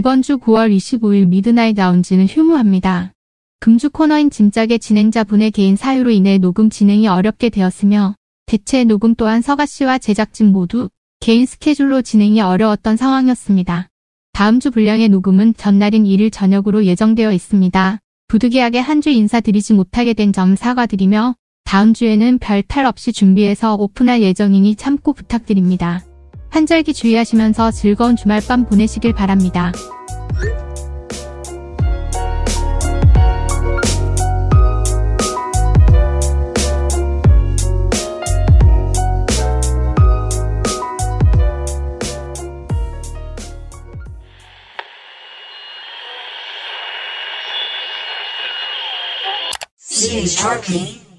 이번 주 9월 25일 미드나잇 라운지는 휴무합니다. 금주 코너인 짐작의 진행자분의 개인 사유로 인해 녹음 진행이 어렵게 되었으며 대체 녹음 또한 서가 씨와 제작진 모두 개인 스케줄로 진행이 어려웠던 상황이었습니다. 다음 주 분량의 녹음은 전날인 1일 저녁으로 예정되어 있습니다. 부득이하게 한 주 인사드리지 못하게 된 점 사과드리며 다음 주에는 별 탈 없이 준비해서 오픈할 예정이니 참고 부탁드립니다. 환절기 주의하시면서 즐거운 주말 밤 보내시길 바랍니다. CHRP